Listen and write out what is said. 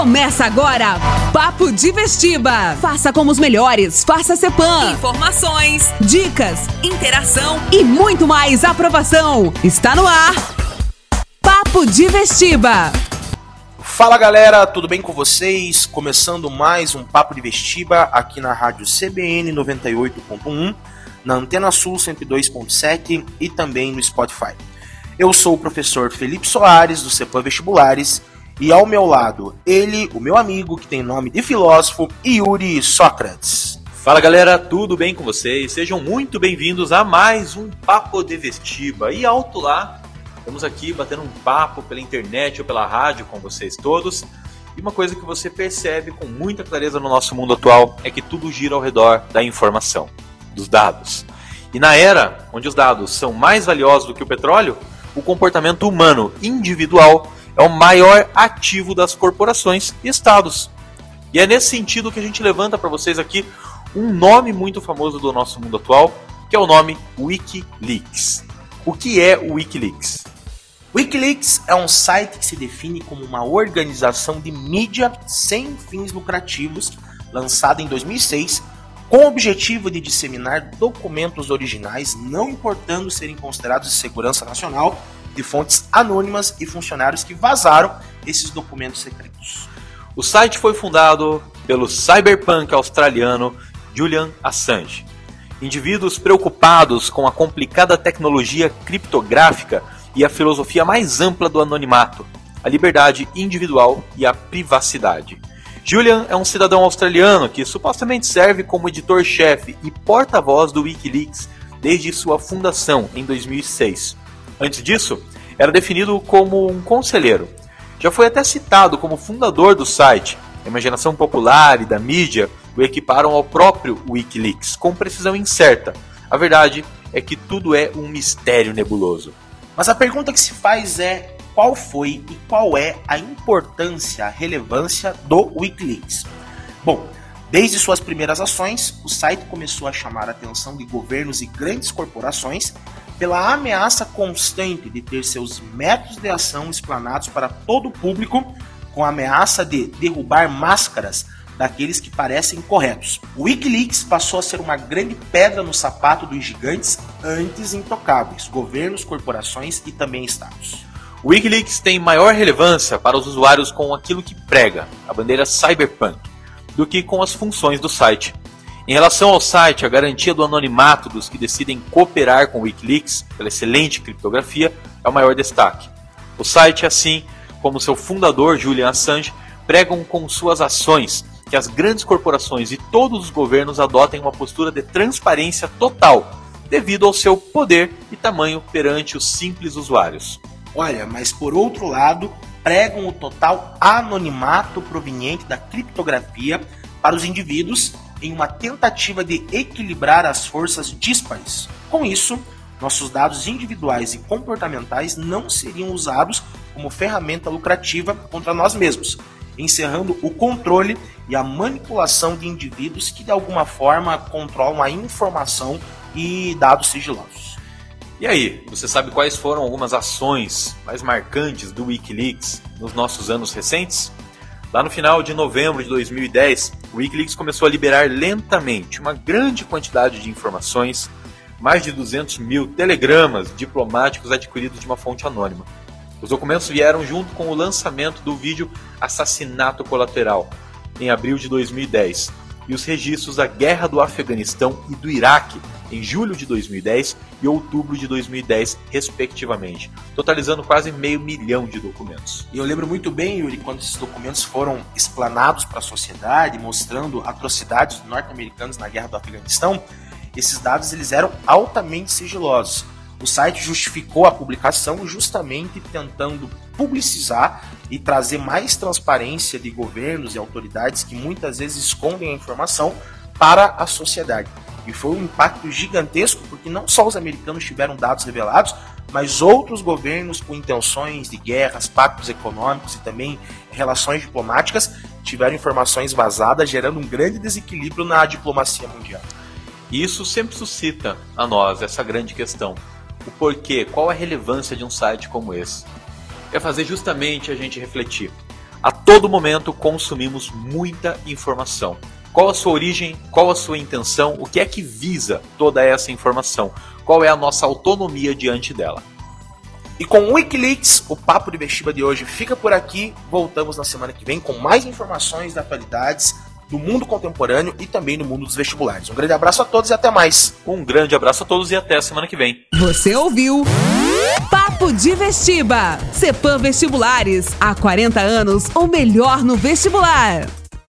Começa agora, Papo de Vestiba. Faça como os melhores, faça Cepan. Informações, Dicas interação. e muito mais aprovação. Está no ar, Papo de Vestiba. Fala galera, tudo bem com vocês? Começando mais um Papo de Vestiba aqui na rádio CBN 98.1, na Antena Sul 102.7 e também no Spotify. Eu sou o professor Felipe Soares, do CEPAM Vestibulares, e ao meu lado, ele, o meu amigo que tem nome de filósofo, Yuri Sócrates. Fala galera, tudo bem com vocês? Sejam muito bem-vindos a mais um Papo de Vestiba. E alto lá, estamos aqui batendo um papo pela internet ou pela rádio com vocês todos. E uma coisa que você percebe com muita clareza no nosso mundo atual é que tudo gira ao redor da informação, dos dados. E na era onde os dados são mais valiosos do que o petróleo, o comportamento humano individual é o maior ativo das corporações e estados. E é nesse sentido que a gente levanta para vocês aqui um nome muito famoso do nosso mundo atual, que é o nome Wikileaks. O que é o Wikileaks? Wikileaks é um site que se define como uma organização de mídia sem fins lucrativos, lançada em 2006, com o objetivo de disseminar documentos originais, não importando serem considerados de segurança nacional, de fontes anônimas e funcionários que vazaram esses documentos secretos. O site foi fundado pelo cyberpunk australiano Julian Assange. Indivíduos preocupados com a complicada tecnologia criptográfica e a filosofia mais ampla do anonimato, a liberdade individual e a privacidade. Julian é um cidadão australiano que supostamente serve como editor-chefe e porta-voz do Wikileaks desde sua fundação em 2006. Antes disso, era definido como um conselheiro. Já foi até citado como fundador do site. A imaginação popular e da mídia o equiparam ao próprio Wikileaks, com precisão incerta. A verdade é que tudo é um mistério nebuloso. Mas a pergunta que se faz é qual foi e qual é a importância, a relevância do Wikileaks? Bom, desde suas primeiras ações, o site começou a chamar a atenção de governos e grandes corporações pela ameaça constante de ter seus métodos de ação explanados para todo o público, com a ameaça de derrubar máscaras daqueles que parecem corretos. O Wikileaks passou a ser uma grande pedra no sapato dos gigantes antes intocáveis, governos, corporações e também estados. O Wikileaks tem maior relevância para os usuários com aquilo que prega, a bandeira cyberpunk, do que com as funções do site. Em relação ao site, a garantia do anonimato dos que decidem cooperar com o Wikileaks, pela excelente criptografia, é o maior destaque. O site, assim como seu fundador, Julian Assange, pregam com suas ações que as grandes corporações e todos os governos adotem uma postura de transparência total, devido ao seu poder e tamanho perante os simples usuários. Olha, mas por outro lado, pregam o total anonimato proveniente da criptografia para os indivíduos em uma tentativa de equilibrar as forças díspares. Com isso, nossos dados individuais e comportamentais não seriam usados como ferramenta lucrativa contra nós mesmos, encerrando o controle e a manipulação de indivíduos que de alguma forma controlam a informação e dados sigilosos. E aí, você sabe quais foram algumas ações mais marcantes do Wikileaks nos nossos anos recentes? Lá no final de novembro de 2010, o Wikileaks começou a liberar lentamente uma grande quantidade de informações, mais de 200 mil telegramas diplomáticos adquiridos de uma fonte anônima. Os documentos vieram junto com o lançamento do vídeo Assassinato Colateral, em abril de 2010, e os registros da Guerra do Afeganistão e do Iraque, em julho de 2010 e outubro de 2010, respectivamente, totalizando quase meio milhão de documentos. E eu lembro muito bem, Yuri, quando esses documentos foram explanados para a sociedade, mostrando atrocidades norte-americanos na Guerra do Afeganistão, esses dados eles eram altamente sigilosos. O site justificou a publicação justamente tentando publicizar e trazer mais transparência de governos e autoridades que muitas vezes escondem a informação para a sociedade. E foi um impacto gigantesco porque não só os americanos tiveram dados revelados, mas outros governos com intenções de guerras, pactos econômicos e também relações diplomáticas tiveram informações vazadas, gerando um grande desequilíbrio na diplomacia mundial. Isso sempre suscita a nós essa grande questão o porquê, qual a relevância de um site como esse. É fazer justamente a gente refletir. A todo momento consumimos muita informação. Qual a sua origem? Qual a sua intenção? O que é que visa toda essa informação? Qual é a nossa autonomia diante dela? E com o Wikileaks, o Papo de Vestiba de hoje fica por aqui. Voltamos na semana que vem com mais informações da atualidades do mundo contemporâneo e também no mundo dos vestibulares. Um grande abraço a todos e até mais. Um grande abraço a todos e até a semana que vem. Você ouviu? Papo de Vestiba. Cepam Vestibulares. Há 40 anos, o melhor no vestibular.